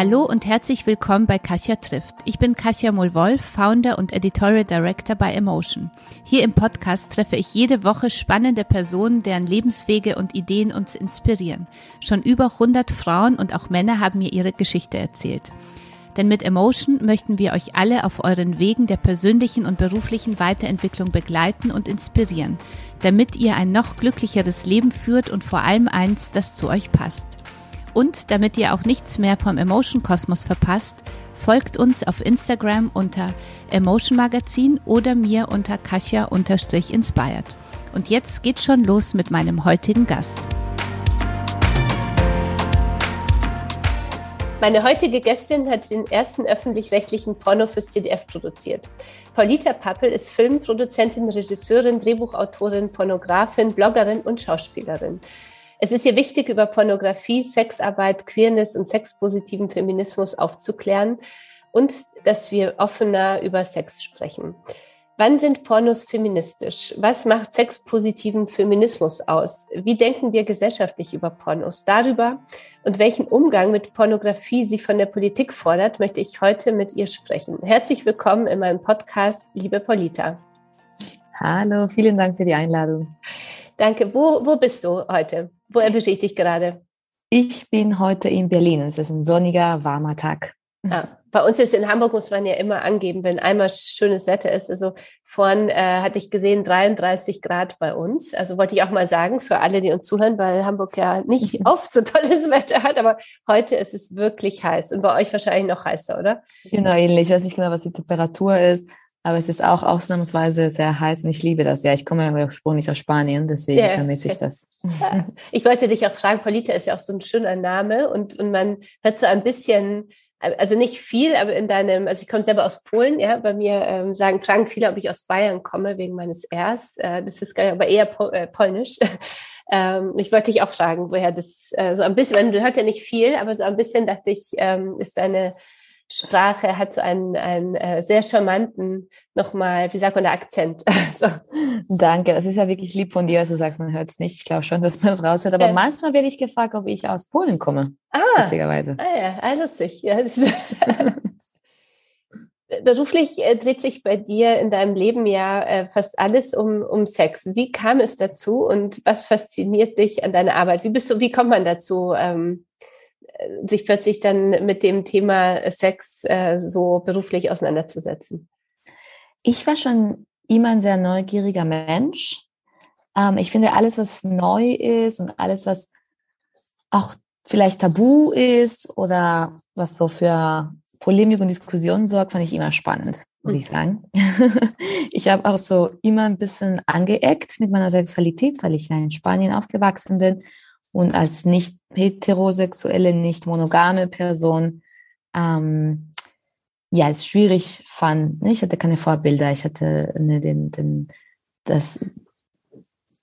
Hallo und herzlich willkommen bei Kasia trifft. Ich bin Kasia Mulwolf, Founder und Editorial Director bei Emotion. Hier im Podcast treffe ich jede Woche spannende Personen, deren Lebenswege und Ideen uns inspirieren. Schon über 100 Frauen und auch Männer haben mir ihre Geschichte erzählt. Denn mit Emotion möchten wir euch alle auf euren Wegen der persönlichen und beruflichen Weiterentwicklung begleiten und inspirieren, damit ihr ein noch glücklicheres Leben führt und vor allem eins, das zu euch passt. Und damit ihr auch nichts mehr vom Emotion Kosmos verpasst, folgt uns auf Instagram unter Emotion Magazin oder mir unter Kasia-inspired. Und jetzt geht's schon los mit meinem heutigen Gast. Meine heutige Gästin hat den ersten öffentlich-rechtlichen Porno fürs CDF produziert. Paulita Pappel ist Filmproduzentin, Regisseurin, Drehbuchautorin, Pornografin, Bloggerin und Schauspielerin. Es ist ihr wichtig, über Pornografie, Sexarbeit, Queerness und sexpositiven Feminismus aufzuklären und dass wir offener über Sex sprechen. Wann sind Pornos feministisch? Was macht sexpositiven Feminismus aus? Wie denken wir gesellschaftlich über Pornos? Darüber und welchen Umgang mit Pornografie sie von der Politik fordert, möchte ich heute mit ihr sprechen. Herzlich willkommen in meinem Podcast, liebe Polita. Hallo, vielen Dank für die Einladung. Danke. Wo, wo bist du heute? Wo erwische ich dich gerade? Ich bin heute in Berlin. Es ist ein sonniger, warmer Tag. Ah, bei uns ist in Hamburg, muss man ja immer angeben, wenn einmal schönes Wetter ist. Also vorhin äh, hatte ich gesehen 33 Grad bei uns. Also wollte ich auch mal sagen für alle, die uns zuhören, weil Hamburg ja nicht oft so tolles Wetter hat, aber heute ist es wirklich heiß und bei euch wahrscheinlich noch heißer, oder? Genau, ähnlich. Ich weiß nicht genau, was die Temperatur ist, aber es ist auch ausnahmsweise sehr heiß und ich liebe das. Ja, ich komme ja ursprünglich aus Spanien, deswegen yeah. vermisse ich das. Ja. Ich wollte dich auch fragen, Polita ist ja auch so ein schöner Name und, und man hört so ein bisschen, also nicht viel, aber in deinem, also ich komme selber aus Polen, ja, bei mir ähm, sagen, fragen viele, ob ich aus Bayern komme, wegen meines Rs. Äh, das ist gar aber eher po äh, polnisch. ähm, ich wollte dich auch fragen, woher das äh, so ein bisschen, man hört ja nicht viel, aber so ein bisschen dachte ich, ähm, ist deine Sprache hat so einen, einen äh, sehr charmanten, nochmal, wie sagt man, der Akzent. so. Danke, das ist ja wirklich lieb von dir, dass du sagst, man hört es nicht. Ich glaube schon, dass man es raushört. Aber ja. manchmal werde ich gefragt, ob ich aus Polen komme. Ah, witzigerweise. Ah ja, ah, lustig. Ja, Beruflich äh, dreht sich bei dir in deinem Leben ja äh, fast alles um, um Sex. Wie kam es dazu und was fasziniert dich an deiner Arbeit? Wie bist du, wie kommt man dazu, ähm, sich plötzlich dann mit dem Thema Sex äh, so beruflich auseinanderzusetzen? Ich war schon immer ein sehr neugieriger Mensch. Ähm, ich finde, alles, was neu ist und alles, was auch vielleicht tabu ist oder was so für Polemik und Diskussion sorgt, fand ich immer spannend, muss ich sagen. ich habe auch so immer ein bisschen angeeckt mit meiner Sexualität, weil ich ja in Spanien aufgewachsen bin und als nicht heterosexuelle, nicht monogame Person ähm, ja es schwierig fand. Ne? Ich hatte keine Vorbilder, ich hatte ne, den, den, das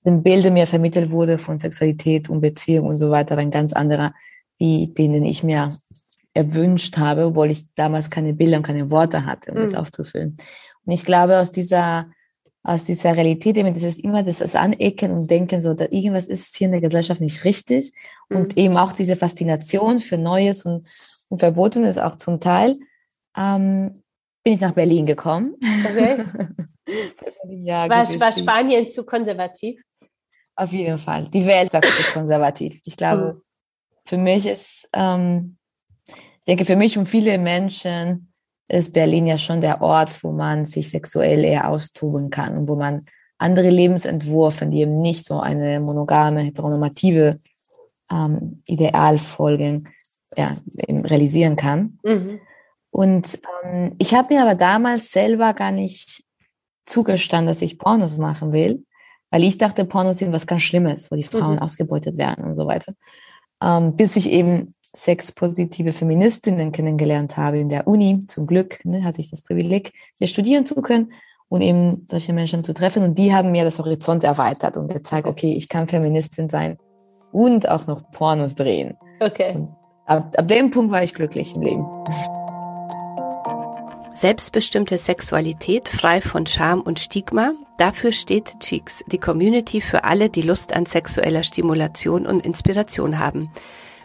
den Bilder mir vermittelt wurde von Sexualität und Beziehung und so weiter, ein ganz anderer, wie den, den ich mir erwünscht habe, obwohl ich damals keine Bilder und keine Worte hatte, um mhm. das aufzufüllen. Und ich glaube, aus dieser aus dieser Realität, eben das ist immer das, das Anecken und Denken, so, da irgendwas ist hier in der Gesellschaft nicht richtig. Mhm. Und eben auch diese Faszination für Neues und, und Verbotenes auch zum Teil, ähm, bin ich nach Berlin gekommen. Okay. ja, war, war Spanien zu konservativ? Auf jeden Fall. Die Welt war zu konservativ. Ich glaube, mhm. für mich ist, ähm, ich denke, für mich und viele Menschen ist Berlin ja schon der Ort, wo man sich sexuell eher austoben kann und wo man andere Lebensentwürfe, die eben nicht so eine monogame, heteronormative ähm, Ideal folgen, ja, realisieren kann. Mhm. Und ähm, ich habe mir aber damals selber gar nicht zugestanden, dass ich Pornos machen will, weil ich dachte, Pornos sind was ganz Schlimmes, wo die Frauen mhm. ausgebeutet werden und so weiter. Ähm, bis ich eben sexpositive Feministinnen kennengelernt habe in der Uni. Zum Glück ne, hatte ich das Privileg, hier studieren zu können und eben solche Menschen zu treffen. Und die haben mir das Horizont erweitert und gezeigt, okay, ich kann Feministin sein und auch noch Pornos drehen. Okay. ab, ab dem Punkt war ich glücklich im Leben. Selbstbestimmte Sexualität frei von Scham und Stigma. Dafür steht Cheeks, die Community für alle, die Lust an sexueller Stimulation und Inspiration haben.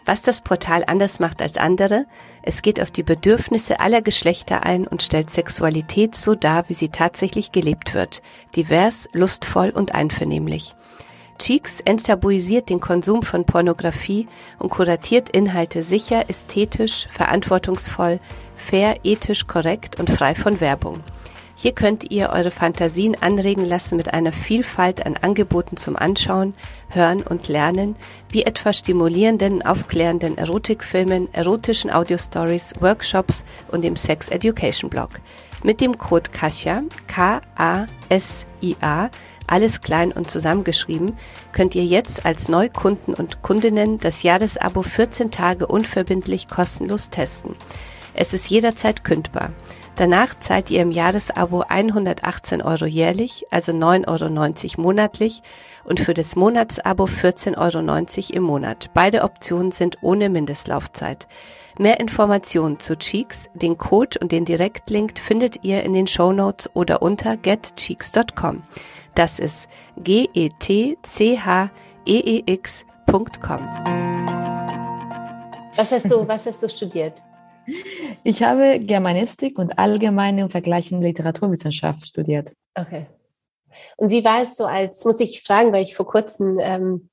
Was das Portal anders macht als andere, es geht auf die Bedürfnisse aller Geschlechter ein und stellt Sexualität so dar, wie sie tatsächlich gelebt wird, divers, lustvoll und einvernehmlich. Cheeks enttabuisiert den Konsum von Pornografie und kuratiert Inhalte sicher, ästhetisch, verantwortungsvoll, fair, ethisch korrekt und frei von Werbung. Hier könnt ihr eure Fantasien anregen lassen mit einer Vielfalt an Angeboten zum Anschauen, Hören und Lernen, wie etwa stimulierenden, aufklärenden Erotikfilmen, erotischen Audiostories, Workshops und dem Sex Education Blog. Mit dem Code KASIA, K-A-S-I-A, alles klein und zusammengeschrieben, könnt ihr jetzt als Neukunden und Kundinnen das Jahresabo 14 Tage unverbindlich kostenlos testen. Es ist jederzeit kündbar. Danach zahlt ihr im Jahresabo 118 Euro jährlich, also 9,90 Euro monatlich und für das Monatsabo 14,90 Euro im Monat. Beide Optionen sind ohne Mindestlaufzeit. Mehr Informationen zu Cheeks, den Code und den Direktlink findet ihr in den Show Notes oder unter getcheeks.com. Das ist g-e-t-c-h-e-e-x.com. Was hast du, was hast du studiert? Ich habe Germanistik und allgemeine und vergleichende Literaturwissenschaft studiert. Okay. Und wie war es so als, muss ich fragen, weil ich vor kurzem ähm,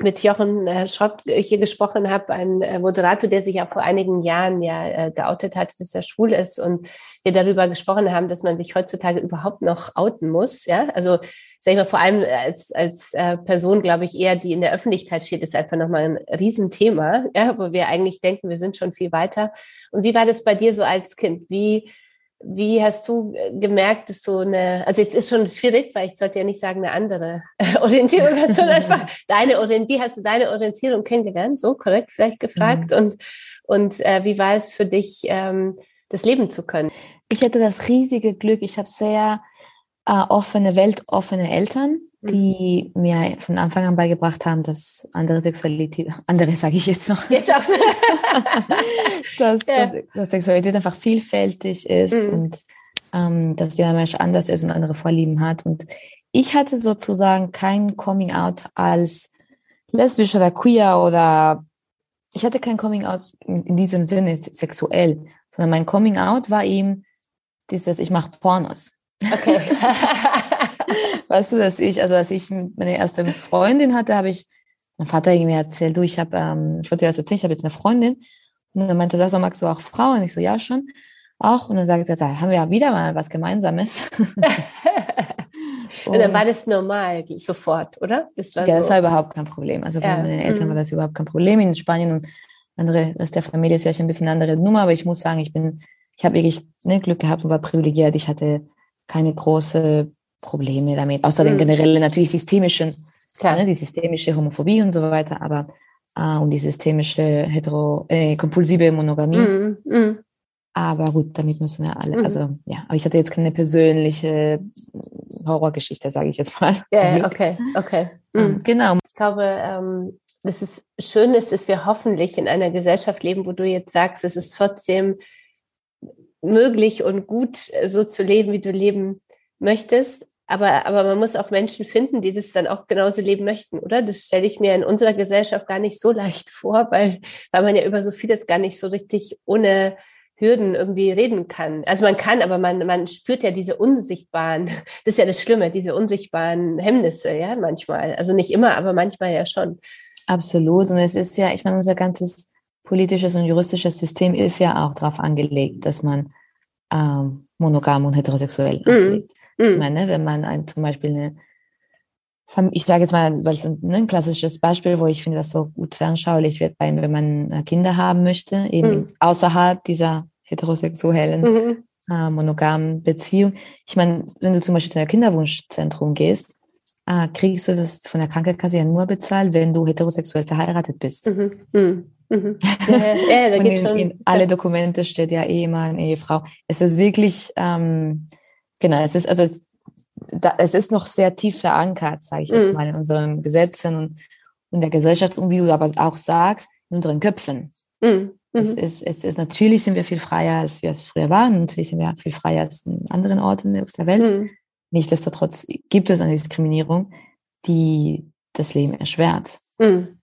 mit Jochen äh, Schrott hier gesprochen habe, ein äh, Moderator, der sich ja vor einigen Jahren ja äh, geoutet hat, dass er schwul ist und wir darüber gesprochen haben, dass man sich heutzutage überhaupt noch outen muss. Ja, also sag ich mal, vor allem als, als äh, Person, glaube ich, eher, die in der Öffentlichkeit steht, ist einfach nochmal ein Riesenthema, ja, wo wir eigentlich denken, wir sind schon viel weiter. Und wie war das bei dir so als Kind? Wie wie hast du äh, gemerkt, dass du eine, also jetzt ist schon schwierig, weil ich sollte ja nicht sagen, eine andere Orientierung sondern einfach deine Orientierung, wie hast du deine Orientierung kennengelernt? So korrekt vielleicht gefragt. Mhm. Und, und äh, wie war es für dich, ähm, das leben zu können? Ich hatte das riesige Glück, ich habe sehr äh, offene, weltoffene Eltern die mhm. mir von Anfang an beigebracht haben, dass andere Sexualität, andere sage ich jetzt noch, jetzt auch. dass, ja. dass, dass, Sexualität einfach vielfältig ist mhm. und ähm, dass jeder Mensch anders ist und andere Vorlieben hat. Und ich hatte sozusagen kein Coming Out als lesbisch oder queer oder ich hatte kein Coming Out in diesem Sinne sexuell, sondern mein Coming Out war eben dieses, ich mache Pornos. Okay. weißt du, dass ich, also als ich meine erste Freundin hatte, habe ich mein Vater irgendwie erzählt, du, ich habe, ähm, ich wollte dir das erzählen, ich habe jetzt eine Freundin. Und dann meinte er, so, magst du auch Frauen? Und ich so, ja, schon. Auch. Und dann sagt er, haben wir ja wieder mal was Gemeinsames. und, und, dann war das normal, sofort, oder? Das war ja, so. das war überhaupt kein Problem. Also ja. meine Eltern mhm. war das überhaupt kein Problem. In Spanien und andere Rest der Familie ist vielleicht ein bisschen eine andere Nummer, aber ich muss sagen, ich bin, ich habe wirklich ne, Glück gehabt und war privilegiert. Ich hatte keine große Probleme damit, außer mhm. den generellen natürlich systemischen, ne, die systemische Homophobie und so weiter, aber äh, und die systemische hetero äh, kompulsive Monogamie. Mhm. Mhm. Aber gut, damit müssen wir alle, mhm. also ja, aber ich hatte jetzt keine persönliche Horrorgeschichte, sage ich jetzt mal. Ja, yeah, okay, okay. Mhm. Genau. Ich glaube, ähm, dass es schön ist, dass wir hoffentlich in einer Gesellschaft leben, wo du jetzt sagst, es ist trotzdem möglich und gut, äh, so zu leben, wie du leben möchtest. Aber, aber man muss auch Menschen finden, die das dann auch genauso leben möchten, oder? Das stelle ich mir in unserer Gesellschaft gar nicht so leicht vor, weil, weil man ja über so vieles gar nicht so richtig ohne Hürden irgendwie reden kann. Also man kann, aber man, man spürt ja diese unsichtbaren, das ist ja das Schlimme, diese unsichtbaren Hemmnisse, ja, manchmal. Also nicht immer, aber manchmal ja schon. Absolut. Und es ist ja, ich meine, unser ganzes politisches und juristisches System ist ja auch darauf angelegt, dass man ähm, monogam und heterosexuell mhm. Mhm. Ich meine, wenn man ein, zum Beispiel eine, ich sage jetzt mal, weil es ein, ne, ein, klassisches Beispiel, wo ich finde, das so gut veranschaulich wird, bei, wenn man äh, Kinder haben möchte, eben mhm. außerhalb dieser heterosexuellen mhm. äh, monogamen Beziehung. Ich meine, wenn du zum Beispiel in ein Kinderwunschzentrum gehst, äh, kriegst du das von der Krankenkasse ja nur bezahlt, wenn du heterosexuell verheiratet bist. Mhm. Mhm. Mhm. Ja, ja, in. In alle Dokumente steht ja Ehemann, Ehefrau. Es ist wirklich, ähm, genau, es ist also es, da, es ist noch sehr tief verankert, sage ich jetzt mhm. mal, in unseren Gesetzen und, und der Gesellschaft und wie du aber auch sagst, in unseren Köpfen. Mhm. Es, mhm. ist, es ist natürlich sind wir viel freier, als wir es früher waren. Natürlich sind wir viel freier als in anderen Orten auf der Welt. Mhm. Nichtsdestotrotz gibt es eine Diskriminierung, die das Leben erschwert. Mhm.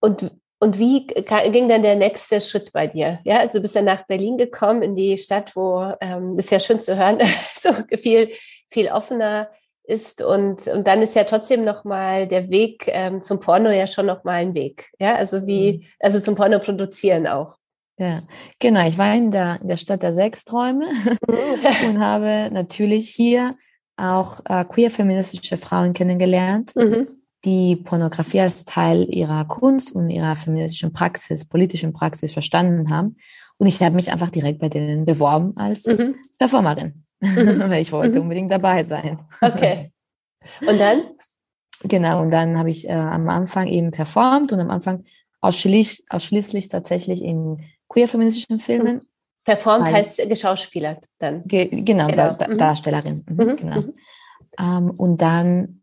Und, und wie ging dann der nächste Schritt bei dir? Ja, also du bist dann nach Berlin gekommen, in die Stadt, wo, ähm, ist ja schön zu hören, so viel, viel offener ist und, und dann ist ja trotzdem nochmal der Weg ähm, zum Porno ja schon nochmal ein Weg. Ja, also wie, mhm. also zum Porno produzieren auch. Ja, genau. Ich war in der, in der Stadt der Sechsträume mhm. und habe natürlich hier auch äh, queer-feministische Frauen kennengelernt, mhm. Die Pornografie als Teil ihrer Kunst und ihrer feministischen Praxis, politischen Praxis verstanden haben. Und ich habe mich einfach direkt bei denen beworben als mhm. Performerin, mhm. weil ich wollte mhm. unbedingt dabei sein. Okay. Und dann? Genau, und dann habe ich äh, am Anfang eben performt und am Anfang ausschließlich, ausschließlich tatsächlich in queer-feministischen Filmen. Mhm. Performt Weil, heißt geschauspielert dann. Ge genau, genau. Da, mhm. Darstellerin. Mhm. Genau. Ähm, und dann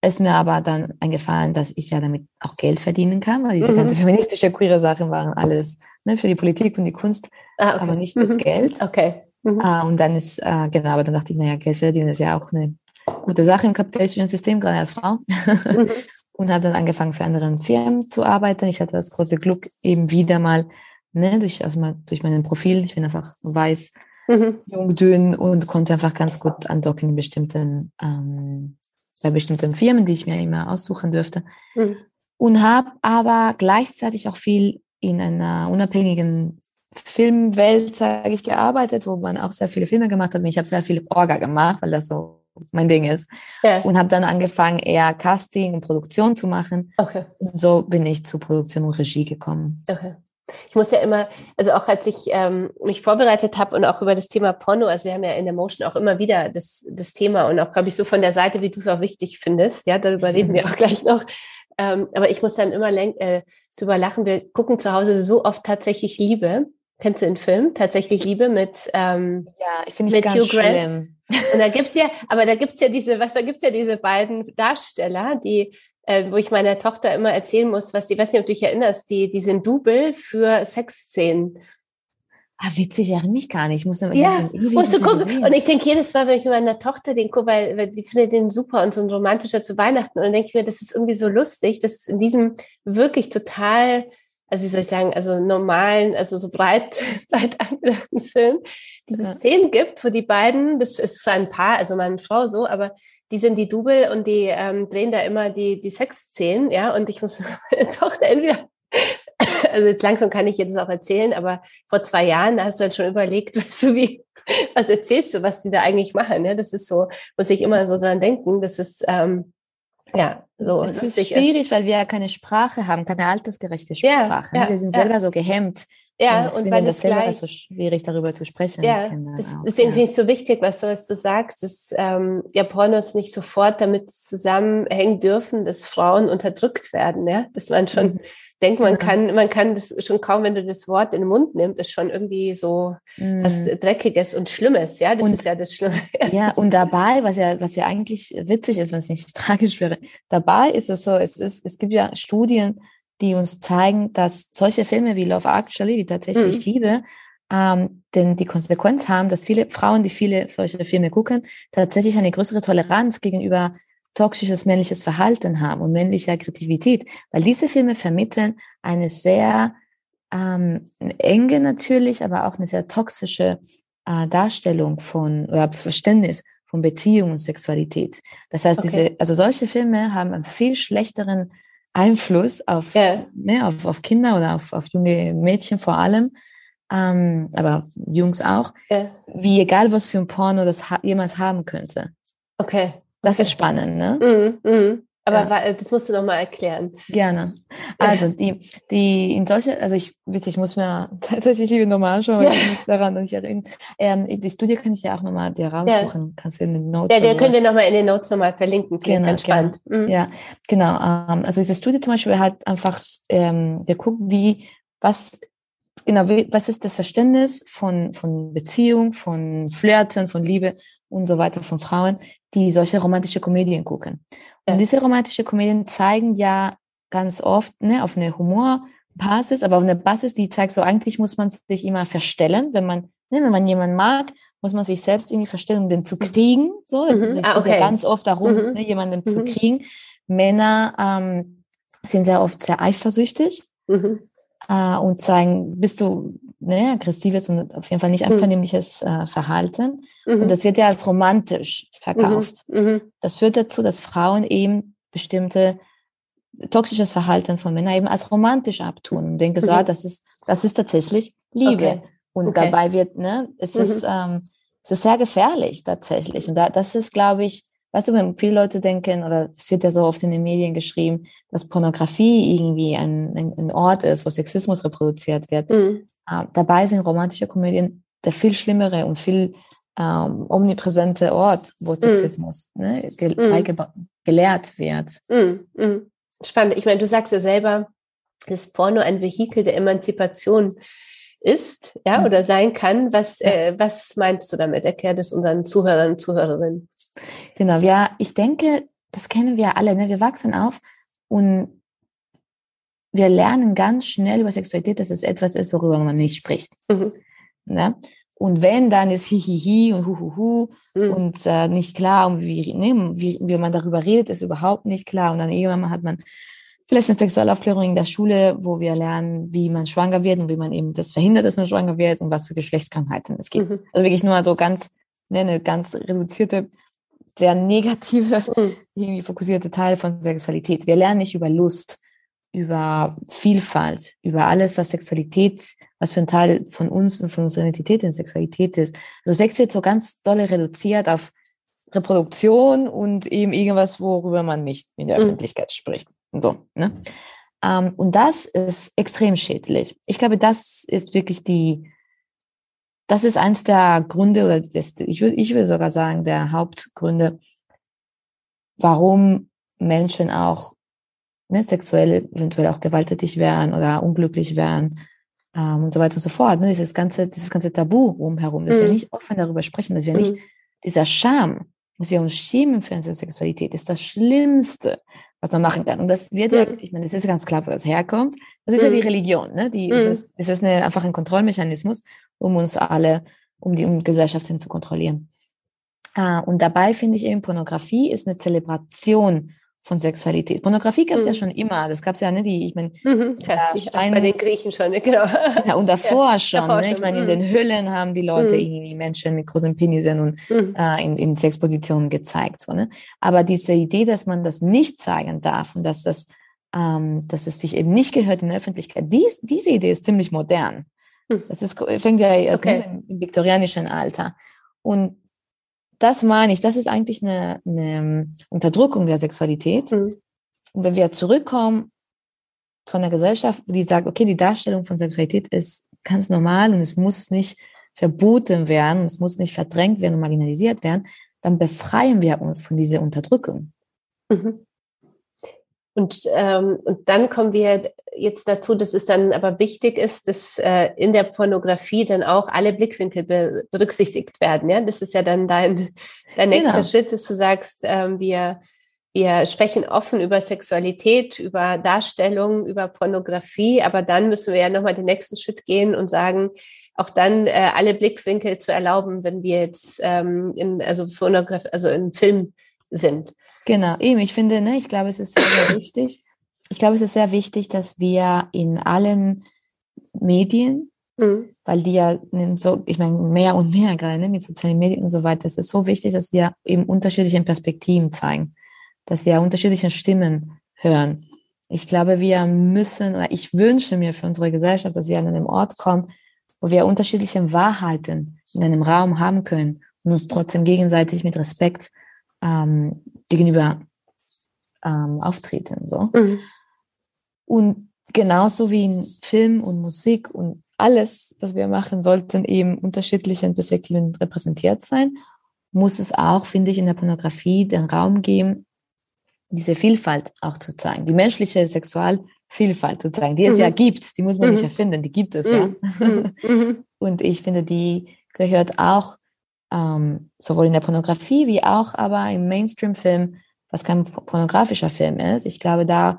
ist mir aber dann eingefallen, dass ich ja damit auch Geld verdienen kann, weil diese mhm. ganze feministische queere Sachen waren alles ne, für die Politik und die Kunst, ah, okay. aber nicht fürs mhm. Geld. Okay. Äh, und dann ist, äh, genau, aber dann dachte ich, naja, Geld verdienen ist ja auch eine gute Sache im kapitalistischen System, gerade als Frau. und habe dann angefangen, für andere Firmen zu arbeiten. Ich hatte das große Glück, eben wieder mal ne, durch, also mal, durch meinen Profil. Ich bin einfach weiß, mhm. jung, dünn und konnte einfach ganz gut andocken in bestimmten, ähm, bei bestimmten Firmen, die ich mir immer aussuchen dürfte. Mhm. Und habe aber gleichzeitig auch viel in einer unabhängigen Filmwelt, sage ich, gearbeitet, wo man auch sehr viele Filme gemacht hat. Und ich habe sehr viele Orga gemacht, weil das so mein Ding ist. Ja. Und habe dann angefangen, eher Casting und Produktion zu machen. Okay. Und so bin ich zu Produktion und Regie gekommen. Okay. Ich muss ja immer, also auch als ich ähm, mich vorbereitet habe und auch über das Thema Porno, also wir haben ja in der Motion auch immer wieder das, das Thema und auch, glaube ich, so von der Seite, wie du es auch wichtig findest. Ja, darüber reden wir auch gleich noch. Ähm, aber ich muss dann immer äh, drüber lachen. Wir gucken zu Hause so oft tatsächlich Liebe. Kennst du den Film? Tatsächlich Liebe mit ähm, Ja, ich finde ich ganz Hugh Grant. schlimm. Und da gibt's ja, aber da gibt's ja diese, was, da gibt's ja diese beiden Darsteller, die äh, wo ich meiner Tochter immer erzählen muss, was die, weiß nicht, ob du dich erinnerst, die, die sind Double für Sexszenen. Ah, witzig, erinnere mich gar nicht. Ich muss ja, musst du gucken. Und ich denke jedes Mal, wenn ich mit meiner Tochter den gucke, weil, weil die findet den super und so ein romantischer zu Weihnachten. Und dann denke ich mir, das ist irgendwie so lustig, dass es in diesem wirklich total also wie soll ich sagen, also normalen, also so breit, breit angedachten Film, diese ja. Szenen gibt, wo die beiden, das ist zwar ein Paar, also meine Frau so, aber die sind die Double und die ähm, drehen da immer die, die Sexszenen, ja, und ich muss meine Tochter entweder, also jetzt langsam kann ich jetzt auch erzählen, aber vor zwei Jahren hast du dann schon überlegt, weißt du, wie, was erzählst du, was die da eigentlich machen, ja, das ist so, muss ich immer so dran denken, das ist, ähm, ja, so. Es ist schwierig, weil wir ja keine Sprache haben, keine altersgerechte Sprache. Ja, ja, wir sind selber ja. so gehemmt. Ja, und, und weil das selber so schwierig darüber zu sprechen. Ja, das, deswegen finde ich es so wichtig, was du, was du sagst, dass ähm, ja Pornos nicht sofort damit zusammenhängen dürfen, dass Frauen unterdrückt werden, ja, dass man schon mhm denke, man kann, man kann das schon kaum, wenn du das Wort in den Mund nimmst, ist schon irgendwie so mm. was Dreckiges und Schlimmes, ja. Das und, ist ja das Schlimme. Ja, und dabei, was ja, was ja eigentlich witzig ist, wenn es nicht tragisch wäre, dabei ist es so, es ist, es gibt ja Studien, die uns zeigen, dass solche Filme wie Love Actually, wie tatsächlich mm. Liebe, ähm, denn die Konsequenz haben, dass viele Frauen, die viele solche Filme gucken, tatsächlich eine größere Toleranz gegenüber toxisches männliches Verhalten haben und männliche Aggressivität, weil diese Filme vermitteln eine sehr ähm, enge natürlich, aber auch eine sehr toxische äh, Darstellung von oder Verständnis von Beziehung und Sexualität. Das heißt, okay. diese, also solche Filme haben einen viel schlechteren Einfluss auf, yeah. ne, auf, auf Kinder oder auf, auf junge Mädchen vor allem, ähm, aber Jungs auch, yeah. wie egal was für ein Porno das ha jemals haben könnte. Okay. Das ist spannend, ne? Mm, mm. Aber ja. das musst du noch mal erklären. Gerne. Also die, die in solche, also ich, witzig, ich muss mir tatsächlich nochmal anschauen, weil ich mich daran nicht erinnere. Ähm, die Studie kann ich ja auch nochmal dir raussuchen. Ja. Kannst du in den Notes. Ja, der können wir nochmal in den Notes nochmal verlinken. Klingt genau, ganz spannend. Genau. Mhm. Ja, genau. Ähm, also diese Studie zum Beispiel hat einfach ähm, geguckt, wie, was genau, was ist das Verständnis von, von Beziehung, von Flirten, von Liebe und so weiter von Frauen die solche romantische Komödien gucken. Ja. Und diese romantische Komödien zeigen ja ganz oft ne, auf eine Humorbasis, aber auf eine Basis, die zeigt, so eigentlich muss man sich immer verstellen, wenn man, ne, wenn man jemanden mag, muss man sich selbst irgendwie verstellen, um den zu kriegen. So, mhm. ah, okay. ja ganz oft darum, mhm. ne, jemanden mhm. zu kriegen. Männer ähm, sind sehr oft sehr eifersüchtig Mhm. äh, und zeigen, bist du ne, aggressives und auf jeden Fall nicht Mhm. einvernehmliches äh, Verhalten. Mhm. Und das wird ja als romantisch verkauft. Mhm. Das führt dazu, dass Frauen eben bestimmte toxisches Verhalten von Männern eben als romantisch abtun und denken so, Mhm. ah, das ist, das ist tatsächlich Liebe. Okay. Und Okay. dabei wird, ne, es Mhm. ist, ähm, es ist sehr gefährlich tatsächlich. Und da, das ist, glaube ich, weißt du, wenn viele Leute denken, oder es wird ja so oft in den Medien geschrieben, dass Pornografie irgendwie ein, ein, ein Ort ist, wo Sexismus reproduziert wird. Mhm. Äh, dabei sind romantische Komödien der viel schlimmere und viel ähm, omnipräsente Ort, wo Sexismus ne, ge beigeba- gelehrt wird. Mhm. Mhm. Spannend. Ich meine, du sagst ja selber, dass Porno ein Vehikel der Emanzipation ist, ja, Mhm. oder sein kann. Was, Ja. äh, was meinst du damit? Erklär das unseren Zuhörern und Zuhörerinnen. Genau, ja, ich denke, das kennen wir alle, ne? wir wachsen auf und wir lernen ganz schnell über Sexualität, dass es etwas ist, worüber man nicht spricht. Mhm. Ne? Und wenn, dann ist Hihihi und Huhuhu Mhm. und äh, nicht klar, und wie, ne, wie, wie man darüber redet, ist überhaupt nicht klar. Und dann irgendwann hat man vielleicht eine Sexualaufklärung in der Schule, wo wir lernen, wie man schwanger wird und wie man eben das verhindert, dass man schwanger wird und was für Geschlechtskrankheiten es gibt. Mhm. Also wirklich nur so ganz, ne, eine ganz reduzierte, sehr negative, Mhm. irgendwie fokussierte Teil von Sexualität. Wir lernen nicht über Lust, über Vielfalt, über alles, was Sexualität, was für ein Teil von uns und von unserer Identität in Sexualität ist. Also Sex wird so ganz dolle reduziert auf Reproduktion und eben irgendwas, worüber man nicht in der Mhm. Öffentlichkeit spricht. Und so, ne? Ähm, und das ist extrem schädlich. Ich glaube, das ist wirklich die, das ist eins der Gründe, oder das, ich würde ich würde sogar sagen, der Hauptgründe, warum Menschen auch ne, sexuell eventuell auch gewalttätig werden oder unglücklich werden ähm, und so weiter und so fort. Ne? Dieses ganze, dieses ganze Tabu rumherum, dass wir Mhm. nicht offen darüber sprechen, dass wir nicht Mhm. dieser Scham, dass wir uns schämen für unsere Sexualität, ist das Schlimmste, was man machen kann. Und das wird ja, Mhm. ich meine, das ist ganz klar, wo das herkommt. Das ist ja Mhm. die Religion, ne? Die, Mhm. es ist, es ist eine, einfach ein Kontrollmechanismus, um uns alle, um die um die Gesellschaft hin zu kontrollieren. Ah, und dabei finde ich eben, Pornografie ist eine Zelebration von Sexualität. Pornografie gab es ja Mhm. schon immer. Das gab es ja, ne? Die, ich meine, Mhm. Ja, Ja, Stein- bei den Griechen schon, ne? genau. ja, und davor schon, davor ne? Ich meine, in mhm. den Höhlen haben die Leute Mhm. irgendwie Menschen mit großen Penisen und Mhm. äh, in, in Sexpositionen gezeigt. So, ne? Aber diese Idee, dass man das nicht zeigen darf und dass, das, ähm, dass es sich eben nicht gehört in der Öffentlichkeit, dies, diese Idee ist ziemlich modern. Mhm. Das ist, fängt ja erst Okay. ne, im, im viktorianischen Alter. Und das meine ich, das ist eigentlich eine, eine Unterdrückung der Sexualität. Mhm. Und wenn wir zurückkommen von der Gesellschaft, die sagt, okay, die Darstellung von Sexualität ist ganz normal und es muss nicht verboten werden, es muss nicht verdrängt werden und marginalisiert werden, dann befreien wir uns von dieser Unterdrückung. Mhm. Und, ähm, und dann kommen wir jetzt dazu, dass es dann aber wichtig ist, dass äh, in der Pornografie dann auch alle Blickwinkel be berücksichtigt werden. Ja, das ist ja dann dein, dein nächster Genau. Schritt, dass du sagst, ähm, wir, wir sprechen offen über Sexualität, über Darstellung, über Pornografie, aber dann müssen wir ja nochmal den nächsten Schritt gehen und sagen, auch dann äh, alle Blickwinkel zu erlauben, wenn wir jetzt ähm, in, also Pornografie, also im Film sind. Genau, eben, ich finde, ne, ich glaube, es ist sehr, sehr wichtig. Ich glaube, es ist sehr wichtig, dass wir in allen Medien, Mhm. weil die ja so, ich meine, mehr und mehr gerade ne, mit sozialen Medien und so weiter, es ist so wichtig, dass wir eben unterschiedliche Perspektiven zeigen, dass wir unterschiedliche Stimmen hören. Ich glaube, wir müssen, oder ich wünsche mir für unsere Gesellschaft, dass wir an einem Ort kommen, wo wir unterschiedliche Wahrheiten in einem Raum haben können und uns trotzdem gegenseitig mit Respekt ähm, gegenüber ähm, auftreten. So. Mhm. Und genauso wie in Film und Musik und alles, was wir machen, sollten eben unterschiedlichen Perspektiven repräsentiert sein, muss es auch, finde ich, in der Pornografie den Raum geben, diese Vielfalt auch zu zeigen, die menschliche Sexualvielfalt zu zeigen, die es Mhm. ja gibt, die muss man nicht Mhm. erfinden, die gibt es Mhm. ja. Mhm. Mhm. Und ich finde, die gehört auch ähm, sowohl in der Pornografie wie auch aber im Mainstream-Film, was kein pornografischer Film ist. Ich glaube, da,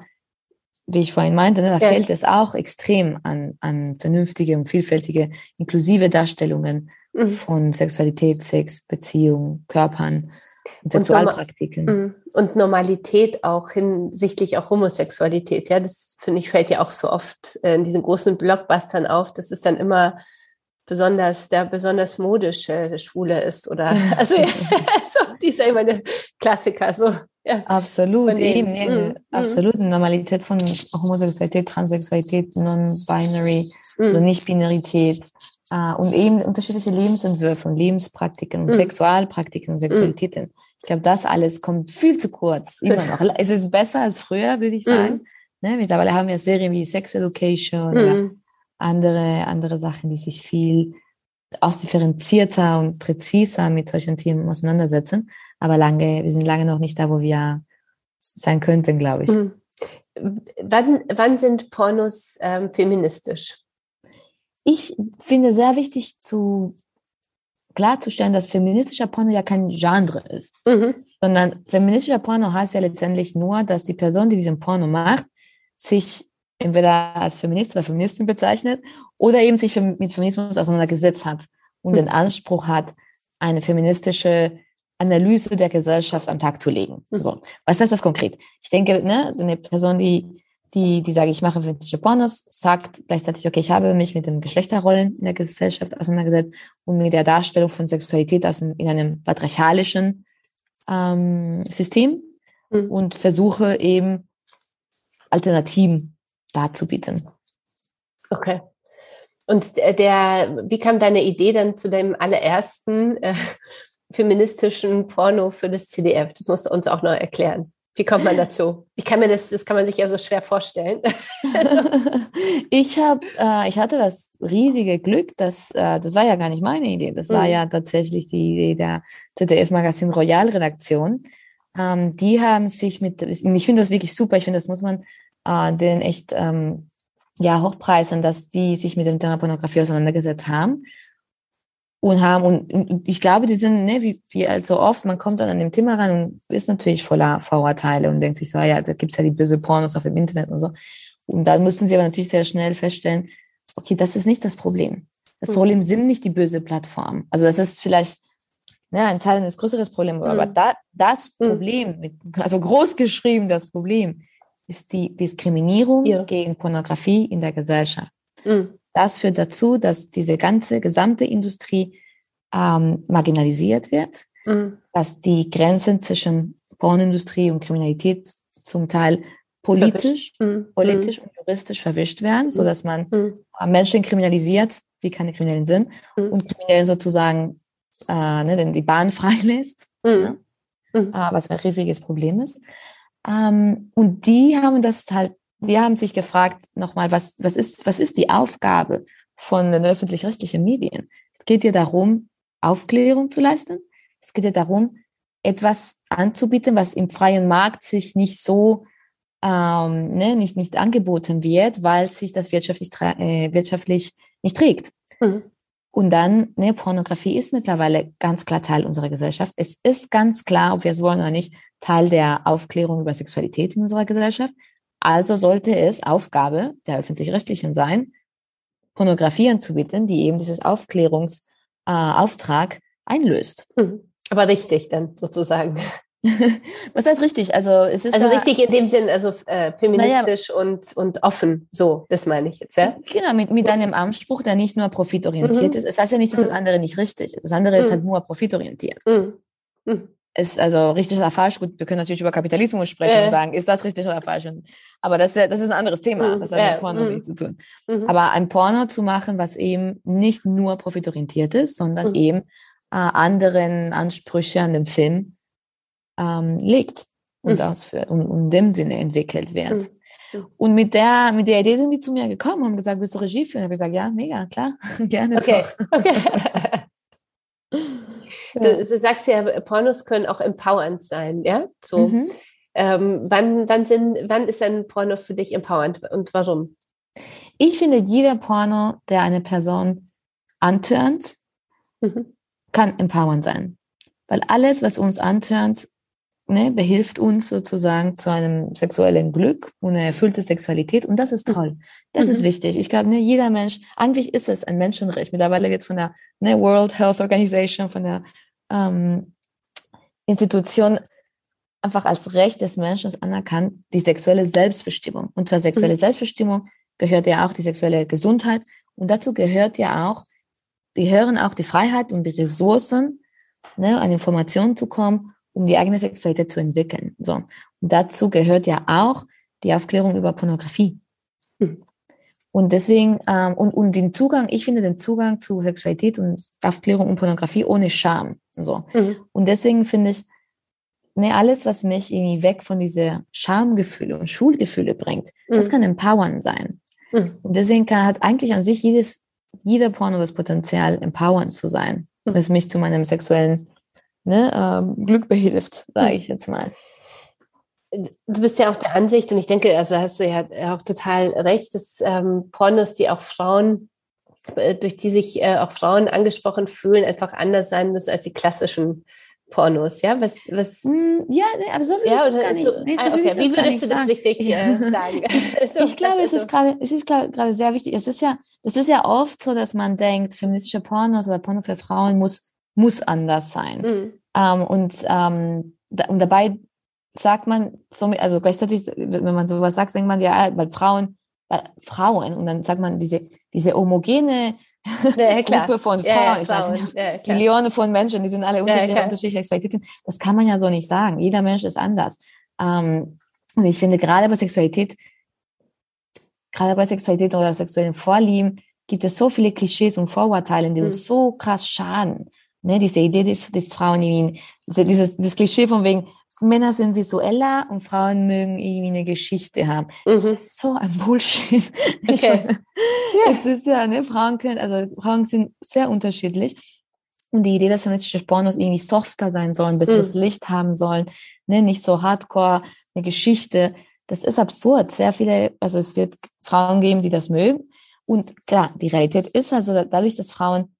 wie ich vorhin meinte, ne, da Ja. fehlt es auch extrem an, an vernünftige und vielfältige, inklusive Darstellungen Mhm. von Sexualität, Sex, Beziehung, Körpern. Und Sexualpraktiken. Mm, und Normalität auch hinsichtlich auch Homosexualität. Ja, das finde ich fällt ja auch so oft in diesen großen Blockbustern auf. Das ist dann immer besonders der besonders modische Schwule ist oder also ja, so, die ist ja immer der Klassiker so ja, absolut eben nee, mm, absolut mm. Normalität von Homosexualität Transsexualität Non-Binary mm. also Nicht-Binarität äh, und eben unterschiedliche Lebensentwürfe und Lebenspraktiken mm. Sexualpraktiken und Sexualitäten ich glaube das alles kommt viel zu kurz immer noch es ist besser als früher würde ich sagen ne? mittlerweile haben wir Serien wie Sex Education oder andere, andere Sachen, die sich viel ausdifferenzierter und präziser mit solchen Themen auseinandersetzen. Aber lange, wir sind lange noch nicht da, wo wir sein könnten, glaube ich. Mhm. Wann, wann sind Pornos ähm, feministisch? Ich finde sehr wichtig zu klarzustellen, dass feministischer Porno ja kein Genre ist, mhm. sondern feministischer Porno heißt ja letztendlich nur, dass die Person, die diesen Porno macht, sich entweder als Feminist oder Feministin bezeichnet oder eben sich mit Feminismus auseinandergesetzt hat und den Anspruch hat, eine feministische Analyse der Gesellschaft am Tag zu legen. Mhm. So, was heißt das konkret? Ich denke, ne, eine Person, die, die, die sage, ich mache feministische Pornos, sagt gleichzeitig, okay, ich habe mich mit den Geschlechterrollen in der Gesellschaft auseinandergesetzt und mit der Darstellung von Sexualität aus in, in einem patriarchalischen ähm, System mhm. und versuche eben Alternativen darzubieten. Okay. Und der, wie kam deine Idee dann zu dem allerersten äh, feministischen Porno für das CDF? Das musst du uns auch noch erklären. Wie kommt man dazu? Ich kann mir das, das kann man sich ja so schwer vorstellen. ich habe, äh, ich hatte das riesige Glück, dass äh, das war ja gar nicht meine Idee. Das war mhm. ja tatsächlich die Idee der ZDF Magazin Royal Redaktion. Ähm, die haben sich mit, ich finde das wirklich super. Ich finde, das muss man äh, den echt ähm, ja, hochpreisen, dass die sich mit dem Thema Pornografie auseinandergesetzt haben und haben und, und ich glaube, die sind, ne, wie, wie also oft, man kommt dann an dem Thema ran und ist natürlich voller Vorurteile und denkt sich so, ah ja, da gibt's ja die böse Pornos auf dem Internet und so. Und da müssen sie aber natürlich sehr schnell feststellen, okay, das ist nicht das Problem. Das mhm. Problem sind nicht die böse Plattformen. Also das ist vielleicht ne, ein Teil eines größeres Problem, mhm. aber da, das mhm. Problem, mit, also groß geschrieben das Problem, ist die Diskriminierung ja. gegen Pornografie in der Gesellschaft. Mhm. Das führt dazu, dass diese ganze gesamte Industrie ähm, marginalisiert wird, mhm. dass die Grenzen zwischen Pornindustrie und Kriminalität zum Teil politisch, mhm. politisch und juristisch verwischt werden, so dass man mhm. Menschen kriminalisiert, die keine Kriminellen sind, mhm. und Kriminellen sozusagen äh, ne, denn die Bahn freilässt, mhm. ne? äh, was ein riesiges Problem ist. Ähm, und die haben das halt, die haben sich gefragt nochmal, was, was ist, was ist die Aufgabe von den öffentlich-rechtlichen Medien? Es geht ja darum, Aufklärung zu leisten. Es geht ja darum, etwas anzubieten, was im freien Markt sich nicht so ähm, ne, nicht, nicht angeboten wird, weil sich das wirtschaftlich, äh, wirtschaftlich nicht trägt. Mhm. Und dann, ne, Pornografie ist mittlerweile ganz klar Teil unserer Gesellschaft. Es ist ganz klar, ob wir es wollen oder nicht, Teil der Aufklärung über Sexualität in unserer Gesellschaft. Also sollte es Aufgabe der öffentlich-rechtlichen sein, Pornografie anzubieten, die eben dieses Aufklärungsauftrag äh, einlöst. Hm. Aber richtig dann sozusagen. Was heißt richtig? Also es ist also richtig in dem Sinn, also äh, feministisch naja, und und offen. So, das meine ich jetzt, ja. Genau, mit mit einem Anspruch, der nicht nur profitorientiert mhm. ist. Es heißt ja nicht, dass das mhm. andere nicht richtig ist. Das andere mhm. ist halt nur profitorientiert. Mhm. Mhm. Ist also richtig oder falsch. Gut, wir können natürlich über Kapitalismus sprechen äh. und sagen, ist das richtig oder falsch? Aber das, das ist ein anderes Thema. Mhm. Das hat mit Pornos nichts zu tun. Aber ein Porno zu machen, was eben nicht nur profitorientiert ist, sondern eben äh, anderen Ansprüche an dem Film ähm, legt und mhm. ausführt und, und in dem Sinne entwickelt wird. Mhm. Und mit der, mit der Idee sind die zu mir gekommen, haben gesagt, willst du Regie führen? Habe ich gesagt, ja, mega, klar, gerne okay. doch. Okay. du, du, sagst ja, Pornos können auch empowernd sein, ja? So. Mhm. Ähm, wann, wann, sind, wann ist ein Porno für dich empowernd und warum? Ich finde, jeder Porno, der eine Person antörnt, mhm. kann empowernd sein. Weil alles, was uns antörnt, ne, behilft uns sozusagen zu einem sexuellen Glück und eine erfüllte Sexualität. Und das ist mhm. toll. Das mhm. ist wichtig. Ich glaube, ne, jeder Mensch, eigentlich ist es ein Menschenrecht. Mittlerweile wird von der ne, World Health Organization, von der ähm, Institution einfach als Recht des Menschen anerkannt, die sexuelle Selbstbestimmung. Und zur sexuelle mhm. Selbstbestimmung gehört ja auch die sexuelle Gesundheit. Und dazu gehört ja auch, die hören auch die Freiheit und die Ressourcen, ne, an Informationen zu kommen, um die eigene Sexualität zu entwickeln. So. Und dazu gehört ja auch die Aufklärung über Pornografie. Mhm. Und deswegen, ähm, und, und den Zugang, ich finde den Zugang zu Sexualität und Aufklärung und Pornografie ohne Scham. So. Mhm. Und deswegen finde ich, ne, alles, was mich irgendwie weg von diese Schamgefühle und Schulgefühle bringt, mhm. das kann empowern sein. Mhm. Und deswegen kann, hat eigentlich an sich jedes, jeder Porno das Potenzial, empowernd zu sein, mhm. was mich zu meinem sexuellen ne, ähm, Glück behilft, sage mhm. ich jetzt mal du bist ja auch der Ansicht, und ich denke, also hast du ja auch total recht, dass ähm, Pornos, die auch Frauen, äh, durch die sich äh, auch Frauen angesprochen fühlen, einfach anders sein müssen als die klassischen Pornos, ja? Was, was? Hm, ja, nee, aber so würde ja, ich das gar nicht. So, nee, so ah, okay. Wie würdest du das richtig äh, sagen? so, ich glaube, es ist gerade, es ist gerade sehr wichtig. Es ist ja, es ist ja oft so, dass man denkt, feministische Pornos oder Porno für Frauen muss, muss anders sein. Mhm. Ähm, und, ähm, da, und dabei sagt man, so, also gleichzeitig, wenn man sowas sagt, denkt man ja, weil Frauen, weil Frauen, und dann sagt man diese, diese homogene ja, Gruppe von Frauen, ja, ich Frauen. weiß nicht, Millionen von Menschen, die sind alle unterschiedlich, unterschiedliche Sexualitäten. Das kann man ja so nicht sagen. Jeder Mensch ist anders. Ähm, und ich finde, gerade bei Sexualität, gerade bei Sexualität oder sexuellen Vorlieben, gibt es so viele Klischees und Vorurteile, die mhm. uns so krass schaden. Ne, diese Idee, dass Frauen irgendwie, dieses, dieses Klischee von wegen, Männer sind visueller und Frauen mögen irgendwie eine Geschichte haben. Mhm. Das ist so ein Bullshit. Okay. Yeah. Es ist ja, ne, Frauen können, also Frauen sind sehr unterschiedlich. Und die Idee, dass feministische Pornos irgendwie softer sein sollen, besseres mhm. Licht haben sollen, ne, nicht so hardcore, eine Geschichte, das ist absurd. Sehr viele, also es wird Frauen geben, die das mögen. Und klar, die Realität ist also dadurch, dass Frauen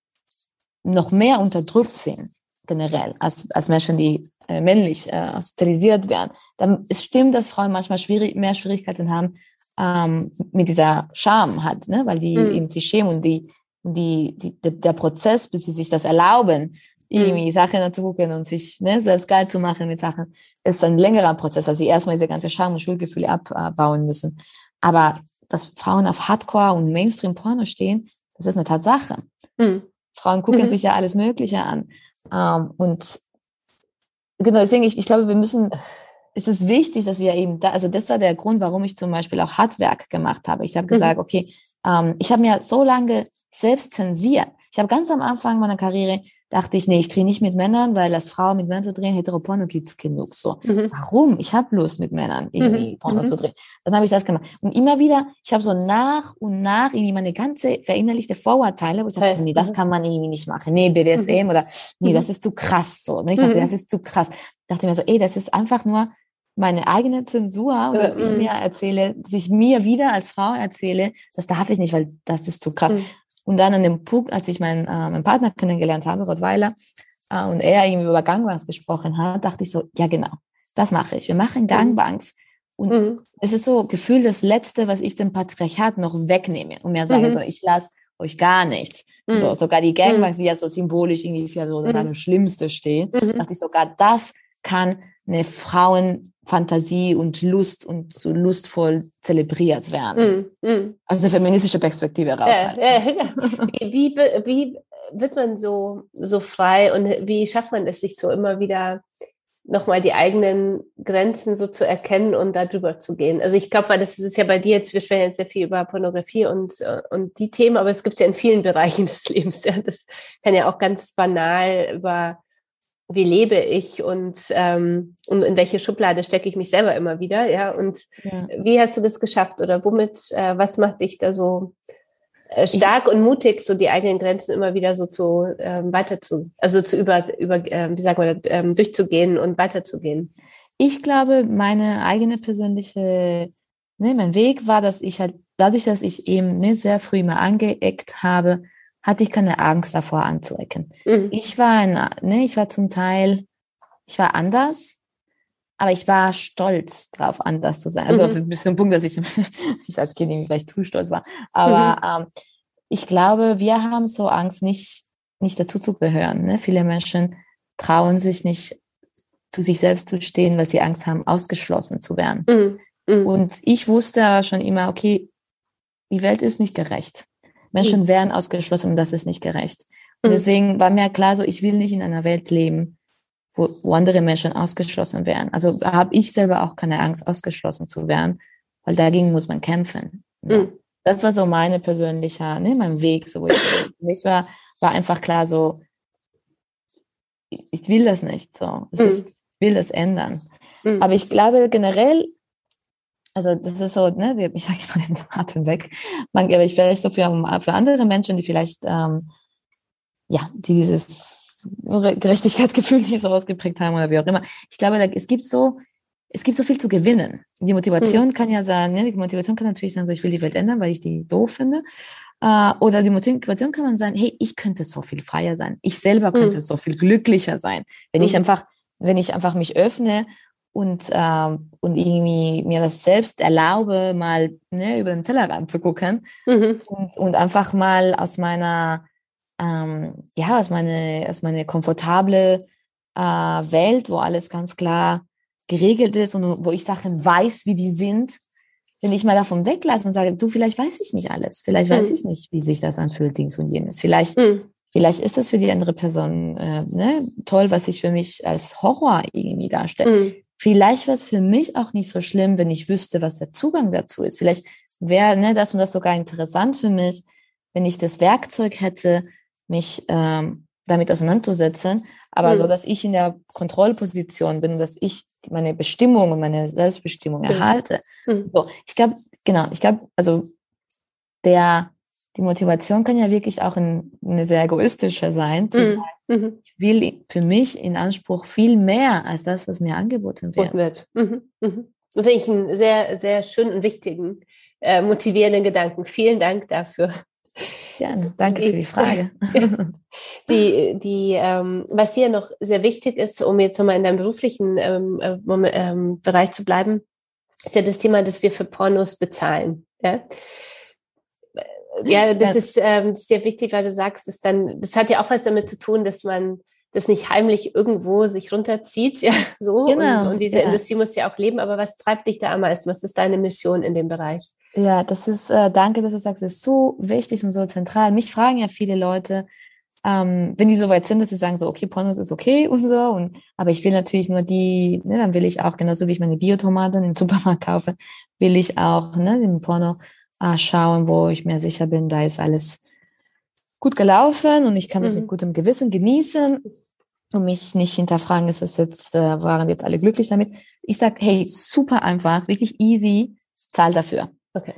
noch mehr unterdrückt sind, generell, als, als Menschen, die äh, männlich äh, sozialisiert werden, dann es stimmt, dass Frauen manchmal schwierig, mehr Schwierigkeiten haben ähm, mit dieser Scham hat, ne? weil die mhm. eben sich schämen und die, die, die, der Prozess, bis sie sich das erlauben, mhm. irgendwie Sachen zu gucken und sich ne, selbst geil zu machen mit Sachen, ist ein längerer Prozess, weil sie erstmal diese ganze Scham und Schuldgefühle abbauen müssen. Aber dass Frauen auf Hardcore und Mainstream-Porno stehen, das ist eine Tatsache. Mhm. Frauen gucken mhm. sich ja alles Mögliche an. Ähm, und genau, deswegen, ich, ich glaube, wir müssen, es ist wichtig, dass wir eben da, also das war der Grund, warum ich zum Beispiel auch Handwerk gemacht habe. Ich habe mhm. gesagt, okay, ähm, ich habe mir so lange selbst zensiert. Ich habe ganz am Anfang meiner Karriere dachte ich, nee, ich drehe nicht mit Männern, weil als Frau mit Männern zu drehen, Heteroporno gibt's genug. So, mhm. warum? Ich habe Lust mit Männern irgendwie mhm. Pornos mhm. zu drehen. Dann habe ich das gemacht. Und immer wieder, ich habe so nach und nach irgendwie meine ganze verinnerlichte Vorurteile, wo ich dachte, hey. nee, das mhm. kann man irgendwie nicht machen. Nee, BDSM mhm. oder nee, das mhm. ist zu krass. So, ne? Ich dachte, das ist zu krass. Ich dachte mir so, ey, das ist einfach nur meine eigene Zensur, oder ich mir erzähle, dass ich mir wieder als Frau erzähle, das darf ich nicht, weil das ist zu krass. Und dann an dem Punkt, als ich meinen, äh, meinen Partner kennengelernt habe, Rottweiler, äh, und er irgendwie über Gangbanks gesprochen hat, dachte ich so, ja genau, das mache ich. Wir machen Gangbanks. Und mhm. es ist so Gefühl das Letzte, was ich dem Patriarchat noch wegnehme und mir sage, mhm. so, ich lasse euch gar nichts. Mhm. So, sogar die Gangbanks, die ja so symbolisch irgendwie für so das mhm. Schlimmste stehen, mhm. dachte ich sogar, das kann eine Frauenfantasie und Lust und so lustvoll zelebriert werden. Mm, mm. Also eine feministische Perspektive raus. Ja, ja, ja. Wie, wie, wie wird man so, so frei und wie schafft man es sich so immer wieder nochmal die eigenen Grenzen so zu erkennen und da drüber zu gehen. Also ich glaube, weil das ist ja bei dir jetzt, wir sprechen jetzt sehr viel über Pornografie und, und die Themen, aber es gibt ja in vielen Bereichen des Lebens. Ja. Das kann ja auch ganz banal über wie lebe ich und, ähm, und in welche Schublade stecke ich mich selber immer wieder, ja. Und ja. wie hast du das geschafft oder womit, äh, was macht dich da so äh, stark ich, und mutig, so die eigenen Grenzen immer wieder so zu ähm, weiter zu, also zu über, über äh, wie sagen wir, ähm, durchzugehen und weiterzugehen? Ich glaube, meine eigene persönliche, ne, mein Weg war, dass ich halt dadurch, dass ich eben ne, sehr früh mal angeeckt habe, hatte ich keine Angst davor anzuecken. Mhm. Ich war ein, ne, ich war zum Teil, ich war anders, aber ich war stolz drauf, anders zu sein. Also mhm. bis zum Punkt, dass ich, ich als Kind vielleicht zu stolz war. Aber mhm. ähm, ich glaube, wir haben so Angst, nicht, nicht dazu zu gehören. Ne? Viele Menschen trauen sich nicht zu sich selbst zu stehen, weil sie Angst haben, ausgeschlossen zu werden. Mhm. Mhm. Und ich wusste aber schon immer, okay, die Welt ist nicht gerecht. Menschen mhm. werden ausgeschlossen und das ist nicht gerecht. Und mhm. deswegen war mir klar, so ich will nicht in einer Welt leben, wo, wo andere Menschen ausgeschlossen werden. Also habe ich selber auch keine Angst, ausgeschlossen zu werden, weil dagegen muss man kämpfen. Ja. Mhm. Das war so meine persönliche, ne, mein Weg. So, wo ich, für mich war, war einfach klar so, ich will das nicht so. Ich will das ändern. Aber ich glaube generell, also das ist so, ne, ich sage mal den Atem weg. Man, aber ich vielleicht so für, für andere Menschen, die vielleicht ähm, ja dieses Gerechtigkeitsgefühl nicht so ausgeprägt haben oder wie auch immer. Ich glaube, da, es gibt so es gibt so viel zu gewinnen. Die Motivation mhm. kann ja sein, ne, die Motivation kann natürlich sein, so ich will die Welt ändern, weil ich die doof finde. Äh, oder die Motivation kann man sagen, hey, ich könnte so viel freier sein. Ich selber könnte mhm. so viel glücklicher sein, wenn mhm. ich einfach, wenn ich einfach mich öffne und, äh, und irgendwie mir das selbst erlaube, mal ne, über den Tellerrand zu gucken mhm. und, und einfach mal aus meiner, ähm, ja, aus meiner, aus meiner komfortable äh, Welt, wo alles ganz klar geregelt ist und wo ich Sachen weiß, wie die sind, wenn ich mal davon weglasse und sage, du, vielleicht weiß ich nicht alles, vielleicht weiß mhm. ich nicht, wie sich das anfühlt, Dings und jenes. Vielleicht mhm. Vielleicht ist das für die andere Person äh, ne, toll, was ich für mich als Horror irgendwie darstelle. Mhm. Vielleicht wäre es für mich auch nicht so schlimm, wenn ich wüsste, was der Zugang dazu ist. Vielleicht wäre ne, das und das sogar interessant für mich, wenn ich das Werkzeug hätte, mich ähm, damit auseinanderzusetzen. Aber mhm. so, dass ich in der Kontrollposition bin, dass ich meine Bestimmung und meine Selbstbestimmung mhm. erhalte. Mhm. So, ich glaube, genau, ich glaube, also der die Motivation kann ja wirklich auch in, eine sehr egoistische sein, zu mhm. sagen, mhm. ich will für mich in Anspruch viel mehr als das, was mir angeboten wird. wird. Mhm. Mhm. Finde ich einen sehr, sehr schönen und wichtigen, äh, motivierenden Gedanken. Vielen Dank dafür. Gerne, danke die, für die Frage. die, die, ähm, was hier noch sehr wichtig ist, um jetzt nochmal in deinem beruflichen ähm, äh, ähm, Bereich zu bleiben, ist ja das Thema, dass wir für Pornos bezahlen. Ja? Ja, das ist ähm, sehr wichtig, weil du sagst, dass dann, das hat ja auch was damit zu tun, dass man das nicht heimlich irgendwo sich runterzieht, ja, so. Genau, und, und diese ja. Industrie muss ja auch leben. Aber was treibt dich da am meisten? Was ist deine Mission in dem Bereich? Ja, das ist, äh, danke, dass du sagst, das ist so wichtig und so zentral. Mich fragen ja viele Leute, ähm, wenn die so weit sind, dass sie sagen so, okay, Pornos ist okay und so. Und, aber ich will natürlich nur die, ne, dann will ich auch, genauso wie ich meine Biotomaten im Supermarkt kaufe, will ich auch, ne, den Porno äh, schauen, wo ich mir sicher bin, da ist alles gut gelaufen und ich kann das mhm. mit gutem Gewissen genießen und mich nicht hinterfragen, ist es jetzt, äh, waren jetzt alle glücklich damit. Ich sag, hey, super einfach, wirklich easy, zahl dafür. Okay.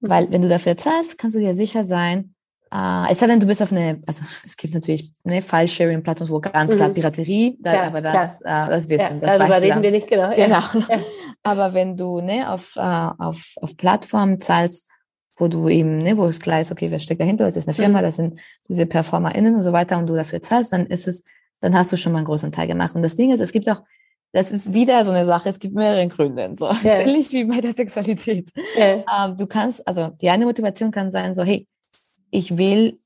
Mhm. Weil wenn du dafür zahlst, kannst du dir sicher sein, äh, es sei denn, du bist auf eine, also es gibt natürlich eine File-Sharing-Plattform, wo ganz klar mhm. Piraterie, da, ja, aber das, äh, das wissen, ja, das darüber reden wir nicht genau. Genau. Ja. aber wenn du ne, auf, äh, auf, auf Plattformen zahlst, wo du eben, ne, wo es klar ist, okay, wer steckt dahinter, das ist eine Firma, mhm. das sind diese PerformerInnen und so weiter und du dafür zahlst, dann ist es, dann hast du schon mal einen großen Teil gemacht. Und das Ding ist, es gibt auch, das ist wieder so eine Sache, es gibt mehrere Gründe. So. Ja. Das ist ähnlich wie bei der Sexualität. Ja. Ähm, du kannst, also die eine Motivation kann sein, so, hey, ich will,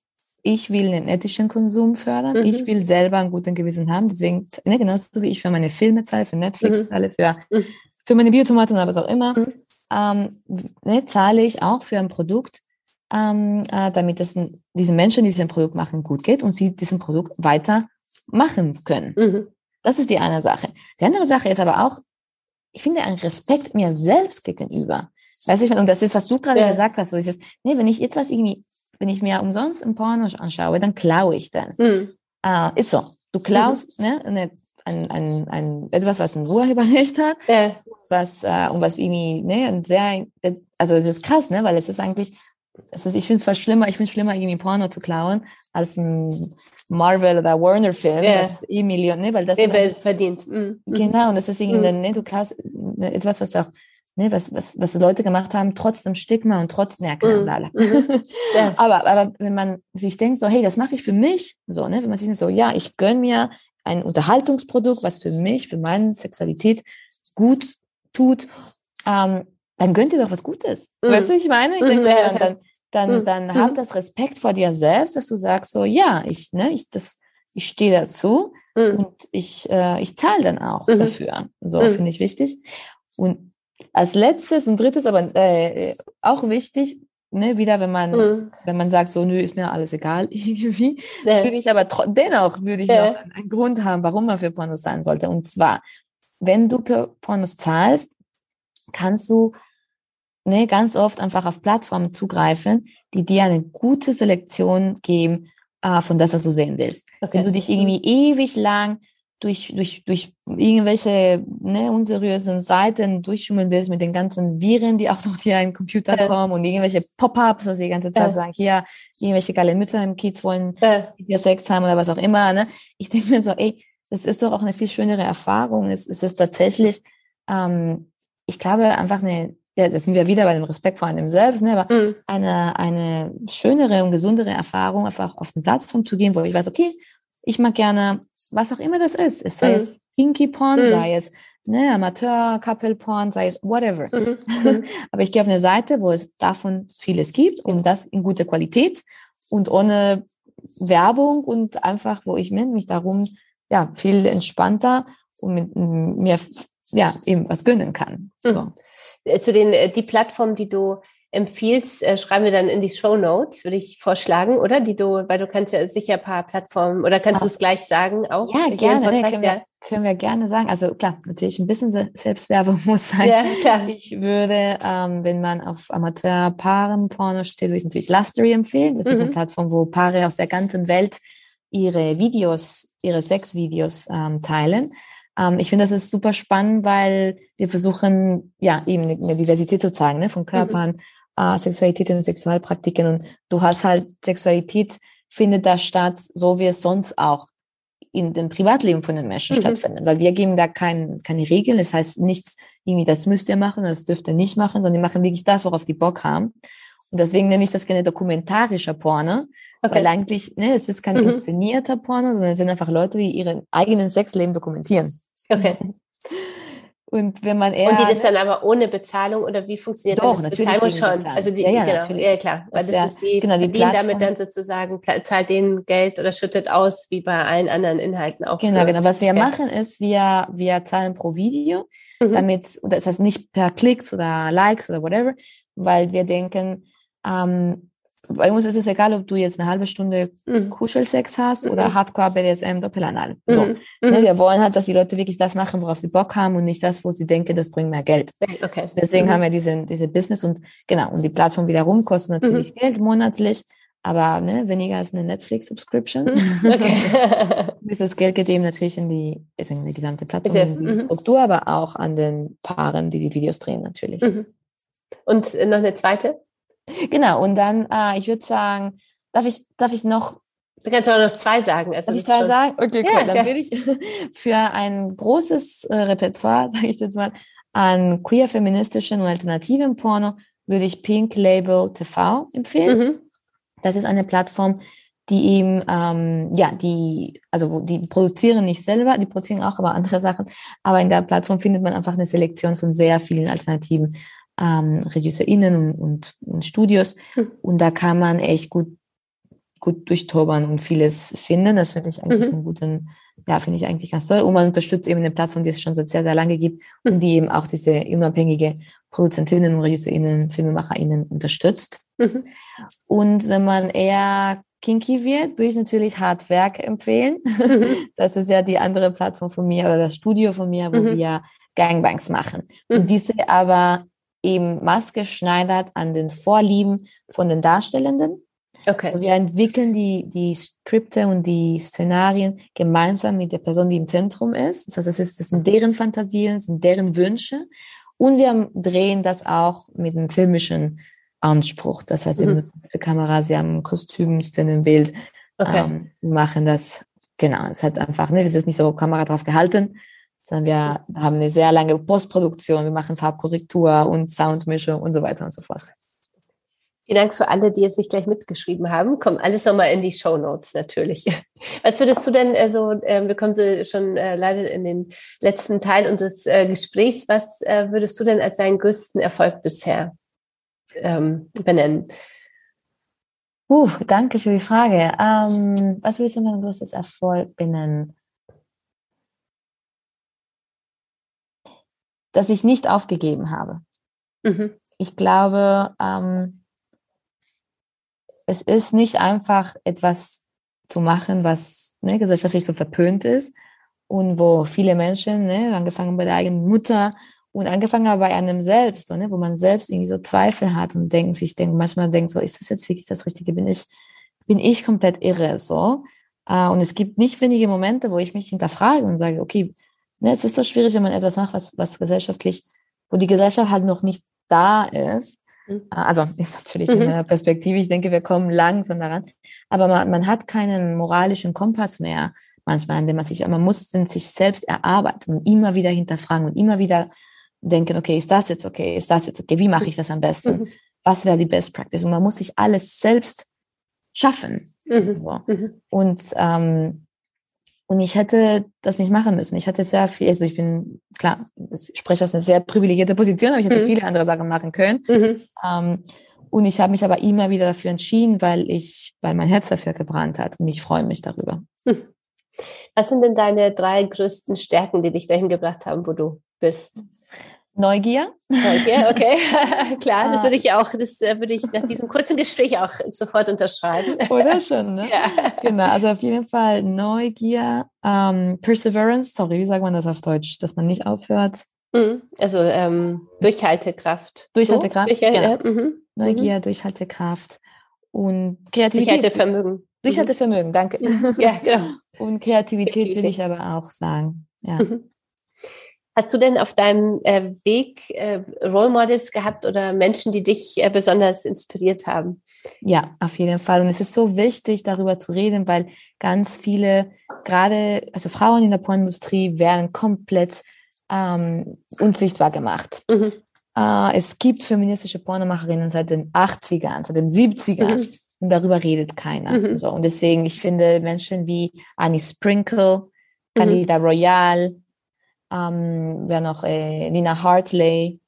ich will einen ethischen Konsum fördern, mhm. ich will selber einen guten Gewissen haben, deswegen, ne, genauso wie ich für meine Filme zahle, für Netflix mhm. zahle, für, mhm. Für meine Biotomaten oder was auch immer, mhm ähm, ne, zahle ich auch für ein Produkt, ähm, äh, damit es diesen Menschen, die diesen Produkt machen, gut geht und sie diesen Produkt weiter machen können. Mhm. Das ist die eine Sache. Die andere Sache ist aber auch, ich finde ein Respekt mir selbst gegenüber. Weißt du, und das ist, was du gerade ja. gesagt hast, so dieses, nee, wenn ich etwas irgendwie, wenn ich mir umsonst ein Porno anschaue, dann klaue ich das. Mhm. Äh, ist so. Du klaust mhm. ne, eine ein, ein, ein, etwas, was ein Urheberrecht hat, ja. was, äh, und was irgendwie, ne, ein sehr, also es ist krass, ne, weil es ist eigentlich, es ist, ich finde es fast schlimmer, ich finde es schlimmer, irgendwie Porno zu klauen, als ein Marvel oder Warner Film, ja. das eh Millionen, ne, weil das ist verdient. Mhm. Genau, und das ist irgendwie, mhm. ne, du klaust ne, etwas, was auch ne, was, was, was Leute gemacht haben, trotzdem Stigma und trotzdem, ja, klar, mhm. mhm. ja. aber, aber wenn man sich denkt, so, hey, das mache ich für mich, so, ne, wenn man sich so, ja, ich gönn mir ein Unterhaltungsprodukt, was für mich, für meine Sexualität gut tut, ähm, dann gönnt ihr doch was Gutes. Mhm. Weißt du, ich meine? Ich denke, dann, dann, dann, mhm. dann hab mhm. das Respekt vor dir selbst, dass du sagst so, ja, ich, ne, ich, das, ich stehe dazu, mhm. und ich, äh, ich zahle dann auch mhm. dafür. So mhm. finde ich wichtig. Und als letztes und drittes, aber äh, auch wichtig, ne, wieder, wenn man, mhm. wenn man sagt, so, nö, ist mir alles egal, irgendwie, ja. würde ich aber dennoch, würde ich ja. noch einen Grund haben, warum man für Pornos zahlen sollte. Und zwar, wenn du für Pornos zahlst, kannst du ne, ganz oft einfach auf Plattformen zugreifen, die dir eine gute Selektion geben äh, von das, was du sehen willst. Okay. Wenn du dich irgendwie ewig lang durch, durch, durch irgendwelche ne, unseriösen Seiten durchschummeln willst mit den ganzen Viren, die auch durch dir Computer ja. kommen und irgendwelche Pop-ups, also die ganze Zeit ja. sagen, hier, irgendwelche geile Mütter im Kiez wollen ja. mit dir Sex haben oder was auch immer. Ne? Ich denke mir so, ey, das ist doch auch eine viel schönere Erfahrung. Es, es ist tatsächlich, ähm, ich glaube, einfach eine, ja, da sind wir wieder bei dem Respekt vor einem selbst, ne? aber mhm. eine, eine schönere und gesundere Erfahrung, einfach auf eine Plattform zu gehen, wo ich weiß, okay, ich mag gerne was auch immer das ist. Es sei mhm. es Pinky Porn, mhm. sei es ne, Amateur, Couple Porn, sei es whatever. Mhm. mhm. Aber ich gehe auf eine Seite, wo es davon vieles gibt und das in guter Qualität und ohne Werbung und einfach, wo ich mich darum ja viel entspannter und mit mir ja eben was gönnen kann. Mhm. So. Äh, zu den äh, die Plattform, die du empfiehlst, äh, schreiben wir dann in die Show Notes, würde ich vorschlagen, oder? Die du, weil du kannst ja sicher ein paar Plattformen oder kannst du es gleich sagen auch? Ja, gerne, ne, können, wir, können wir gerne sagen. Also klar, natürlich ein bisschen Selbstwerbung muss sein. Ja, klar. Ich würde, ähm, wenn man auf Amateur-Paaren-Porno steht, würde ich natürlich Lustery empfehlen. Das mhm. ist eine mhm. Plattform, wo Paare aus der ganzen Welt ihre Videos, ihre Sexvideos ähm, teilen. Ähm, ich finde, das ist super spannend, weil wir versuchen, ja, eben eine Diversität zu zeigen, ne, von mhm. Körpern, mhm äh, Sexualität und Sexualpraktiken. Und du hast halt, Sexualität findet da statt, so wie es sonst auch in dem Privatleben von den Menschen mhm. stattfindet. Weil wir geben da kein, keine Regeln. Das heißt nichts, irgendwie, das müsst ihr machen, das dürft ihr nicht machen, sondern die machen wirklich das, worauf die Bock haben. Und deswegen nenne ich das gerne dokumentarischer Porno, okay. weil eigentlich, ne, es ist kein mhm. inszenierter Porno, sondern es sind einfach Leute, die ihren eigenen Sexleben dokumentieren. Okay. Und wenn man eher. Und die das dann aber ohne Bezahlung oder wie funktioniert doch, das? Natürlich. Bezahlung schon. Also die, ja, ja, genau, natürlich. ja klar. Weil das, das ist die, genau, die verdienen damit dann sozusagen, zahlt denen Geld oder schüttet aus, wie bei allen anderen Inhalten auch. Genau, genau. Was wir ja. machen ist, wir, wir zahlen pro Video, mhm. damit, das heißt nicht per Klicks oder Likes oder whatever, weil wir denken, ähm, bei uns ist es egal, ob du jetzt eine halbe Stunde mhm. Kuschelsex hast mhm. oder Hardcore BDSM Doppelanal. Mhm. So. Mhm. Ne, wir wollen halt, dass die Leute wirklich das machen, worauf sie Bock haben und nicht das, wo sie denken, das bringt mehr Geld. Okay. Deswegen mhm. haben wir diese, diese Business und genau, und die Plattform wiederum kostet natürlich mhm. Geld monatlich, aber ne, weniger als eine Netflix-Subscription. Okay. Dieses Geld geht eben natürlich in die, ist in die gesamte Plattform, in die Struktur, aber auch an den Paaren, die die Videos drehen natürlich. Und noch eine zweite? Genau, und dann, äh, ich würde sagen, darf ich, darf ich noch. Du kannst aber noch zwei sagen. Also darf ich zwei schon... sagen? Okay, cool. Ja, dann ja. würde ich für ein großes äh, Repertoire, sage ich jetzt mal, an queer feministischen und alternativen Porno, würde ich Pink Label TV empfehlen. Mhm. Das ist eine Plattform, die eben, ähm, ja, die, also die produzieren nicht selber, die produzieren auch aber andere Sachen, aber in der Plattform findet man einfach eine Selektion von sehr vielen alternativen ähm, RegisseurInnen und, und Studios. Mhm. Und da kann man echt gut, gut durchtobern und vieles finden. Das finde ich eigentlich mhm. einen guten, ja, finde ich eigentlich ganz toll. Und man unterstützt eben eine Plattform, die es schon seit sehr, sehr lange gibt mhm. und die eben auch diese unabhängige Produzentinnen und RegisseurInnen, FilmemacherInnen unterstützt. Mhm. Und wenn man eher kinky wird, würde ich natürlich Hardwerk empfehlen. Mhm. Das ist ja die andere Plattform von mir oder das Studio von mir, wo mhm. wir Gangbangs machen. Und diese aber eben maßgeschneidert an den Vorlieben von den Darstellenden. Okay. Also wir entwickeln die, die Skripte und die Szenarien gemeinsam mit der Person, die im Zentrum ist. Das heißt, das, ist, das sind deren Fantasien, das sind deren Wünsche. Und wir drehen das auch mit einem filmischen Anspruch. Das heißt, wir mhm. benutzen Kameras, wir haben Kostüm, Szenenbild, okay. ähm, machen das, genau, es hat einfach, ne, es ist nicht so Kamera drauf gehalten, sondern wir haben eine sehr lange Postproduktion, wir machen Farbkorrektur und Soundmischung und so weiter und so fort. Vielen Dank für alle, die jetzt nicht gleich mitgeschrieben haben. Kommt alles nochmal in die Show Notes natürlich. Was würdest du denn, also äh, wir kommen so schon äh, leider in den letzten Teil unseres äh, Gesprächs, was äh, würdest du denn als deinen größten Erfolg bisher ähm, benennen? Uh, danke für die Frage. Ähm, was würdest du denn dein größtes Erfolg benennen? Dass ich nicht aufgegeben habe. Mhm. Ich glaube, ähm, es ist nicht einfach etwas zu machen, was ne, gesellschaftlich so verpönt ist und wo viele Menschen, ne, angefangen bei der eigenen Mutter und angefangen aber bei einem selbst, so, ne, wo man selbst irgendwie so Zweifel hat und denkt, sich denkt, manchmal denkt so, ist das jetzt wirklich das Richtige? Bin ich, bin ich komplett irre, so? Äh, und es gibt nicht wenige Momente, wo ich mich hinterfrage und sage, okay, ne, es ist so schwierig, wenn man etwas macht, was, was gesellschaftlich, wo die Gesellschaft halt noch nicht da ist. Mhm. Äh, also natürlich in mhm. meiner Perspektive, ich denke, wir kommen langsam daran, aber man, man hat keinen moralischen Kompass mehr manchmal, in dem man sich, man muss den sich selbst erarbeiten und immer wieder hinterfragen und immer wieder denken, okay, ist das jetzt okay, ist das jetzt okay, wie mache ich das am besten, mhm. was wäre die Best Practice und man muss sich alles selbst schaffen. Mhm. So. Und ähm, und ich hätte das nicht machen müssen. Ich hatte sehr viel, also ich bin, klar, ich spreche aus einer sehr privilegierte Position, aber ich hätte mhm. viele andere Sachen machen können. Mhm. Ähm, und ich habe mich aber immer wieder dafür entschieden, weil ich, weil mein Herz dafür gebrannt hat und ich freue mich darüber. Was sind denn deine drei größten Stärken, die dich dahin gebracht haben, wo du bist? Neugier. Neugier, okay. Klar, das würde ich auch, das äh, würde ich nach diesem kurzen Gespräch auch sofort unterschreiben. Oder schon, ne? Ja. Genau, also auf jeden Fall Neugier, ähm, Perseverance, sorry, wie sagt man das auf Deutsch, dass man nicht aufhört? Mhm. Also ähm, Durchhaltekraft. Durchhaltekraft, so? Genau. Mhm. Neugier, mhm. Durchhaltekraft und Kreativität. Durchhaltevermögen. Durchhaltevermögen, danke. Ja, genau. Und Kreativität, Kreativität. will ich aber auch sagen, ja. Mhm. Hast du denn auf deinem äh, Weg äh, Role Models gehabt oder Menschen, die dich äh, besonders inspiriert haben? Ja, auf jeden Fall. Und es ist so wichtig, darüber zu reden, weil ganz viele, gerade, also Frauen in der Pornindustrie werden komplett ähm, unsichtbar gemacht. Mhm. Äh, es gibt feministische Pornomacherinnen seit den 80ern, seit den 70ern. Mhm. Und darüber redet keiner. Mhm. So, und deswegen, ich finde Menschen wie Annie Sprinkle, Candida mhm. Royal, ähm, wer noch, äh, Nina Hartley.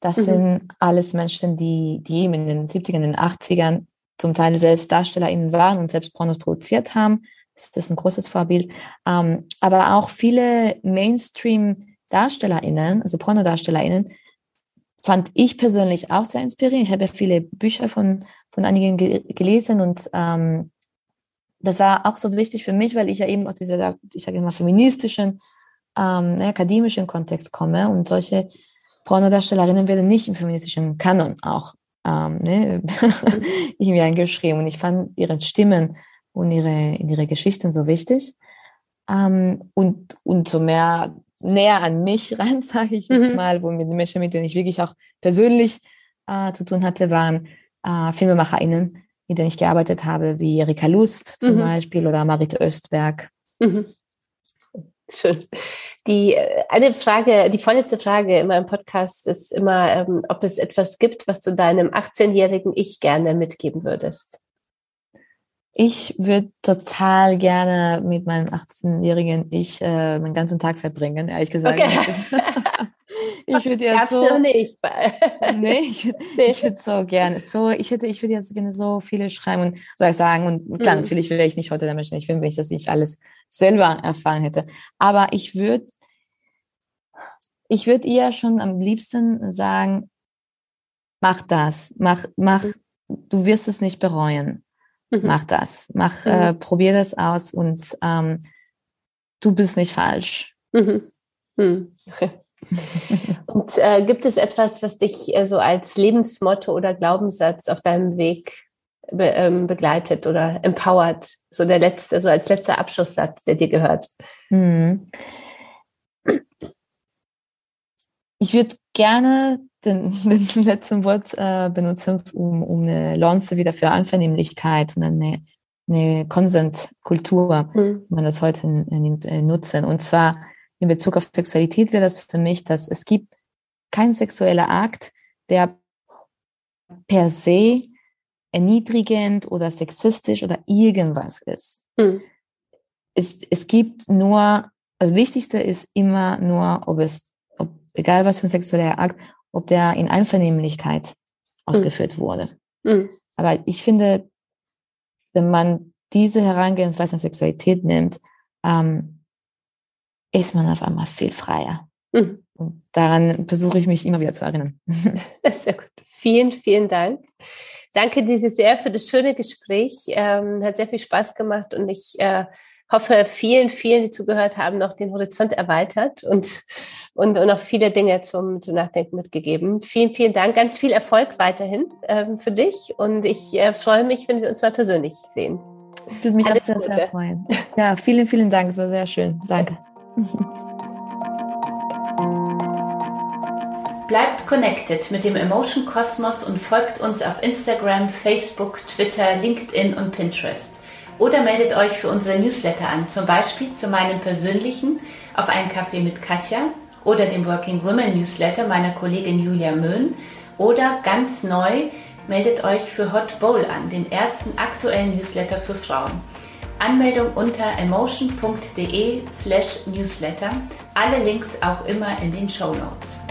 Das mhm. sind alles Menschen, die, die in den 70ern, in den 80ern zum Teil selbst DarstellerInnen waren und selbst Pornos produziert haben. Das ist ein großes Vorbild. Ähm, aber auch viele Mainstream-DarstellerInnen, also PornodarstellerInnen, fand ich persönlich auch sehr inspirierend. Ich habe ja viele Bücher von, von einigen ge gelesen und ähm, das war auch so wichtig für mich, weil ich ja eben aus dieser, ich sage immer, feministischen ähm, ne, akademischen Kontext komme und solche Pornodarstellerinnen werden nicht im feministischen Kanon auch ähm, ne, irgendwie eingeschrieben. Und ich fand ihre Stimmen und ihre, ihre Geschichten so wichtig. Ähm, und, und so mehr näher an mich ran, sage ich jetzt mhm. mal, wo mit Menschen, mit denen ich wirklich auch persönlich äh, zu tun hatte, waren äh, FilmemacherInnen, mit denen ich gearbeitet habe, wie Erika Lust zum mhm. Beispiel oder Marit Östberg. Mhm. Schön. Die äh, eine Frage, die vorletzte Frage in meinem Podcast ist immer, ähm, ob es etwas gibt, was du deinem 18-jährigen Ich gerne mitgeben würdest. Ich würde total gerne mit meinem 18-jährigen Ich äh, meinen ganzen Tag verbringen, ehrlich gesagt. Okay. ich würde ja Gab's so. nicht. nee, ich würde nee. würd so gerne. So, ich hätte, ich würde jetzt gerne so viele schreiben und oder sagen. Und klar, mhm. natürlich wäre ich nicht heute der Mensch, ich bin, wenn ich das nicht alles selber erfahren hätte. Aber ich würde, ich würde ihr schon am liebsten sagen, mach das, mach, mach, mhm. du wirst es nicht bereuen. Mhm. Mach das, mach, mhm. äh, probier das aus und ähm, du bist nicht falsch. Mhm. Mhm. Okay. Und äh, gibt es etwas, was dich äh, so als Lebensmotto oder Glaubenssatz auf deinem Weg be ähm, begleitet oder empowert? So der letzte, so als letzter Abschlusssatz, der dir gehört. Mhm. Ich würde gerne den, den, letzten Wort äh, benutzen, um, um eine Lanze wieder für Einvernehmlichkeit und eine, eine Konsenskultur, mhm. man das heute äh, nutzen. Und zwar in Bezug auf Sexualität wäre das für mich, dass es gibt kein sexueller Akt, der per se erniedrigend oder sexistisch oder irgendwas ist. Mhm. Es, es gibt nur, das Wichtigste ist immer nur, ob es, ob, egal was für ein sexueller Akt, ob der in Einvernehmlichkeit ausgeführt mhm. wurde. Mhm. Aber ich finde, wenn man diese Herangehensweise an Sexualität nimmt, ähm, ist man auf einmal viel freier. Mhm. daran versuche ich mich immer wieder zu erinnern. Sehr gut. Vielen, vielen Dank. Danke dir sehr für das schöne Gespräch. Ähm, hat sehr viel Spaß gemacht und ich äh, hoffe, vielen, vielen, die zugehört haben, noch den Horizont erweitert und, und, und noch viele Dinge zum, zum Nachdenken mitgegeben. Vielen, vielen Dank. Ganz viel Erfolg weiterhin ähm, für dich und ich äh, freue mich, wenn wir uns mal persönlich sehen. Ich würde mich Alles auch sehr, sehr freuen. Ja, vielen, vielen Dank. Es war sehr schön. Danke. Bleibt connected mit dem Emotion Kosmos und folgt uns auf Instagram, Facebook, Twitter, LinkedIn und Pinterest. Oder meldet euch für unsere Newsletter an, zum Beispiel zu meinem persönlichen auf einen Kaffee mit Kasia oder dem Working Women Newsletter meiner Kollegin Julia Möhn oder ganz neu meldet euch für Hot Bowl an, den ersten aktuellen Newsletter für Frauen. Anmeldung unter emotion.de slash newsletter. Alle Links auch immer in den Show Notes.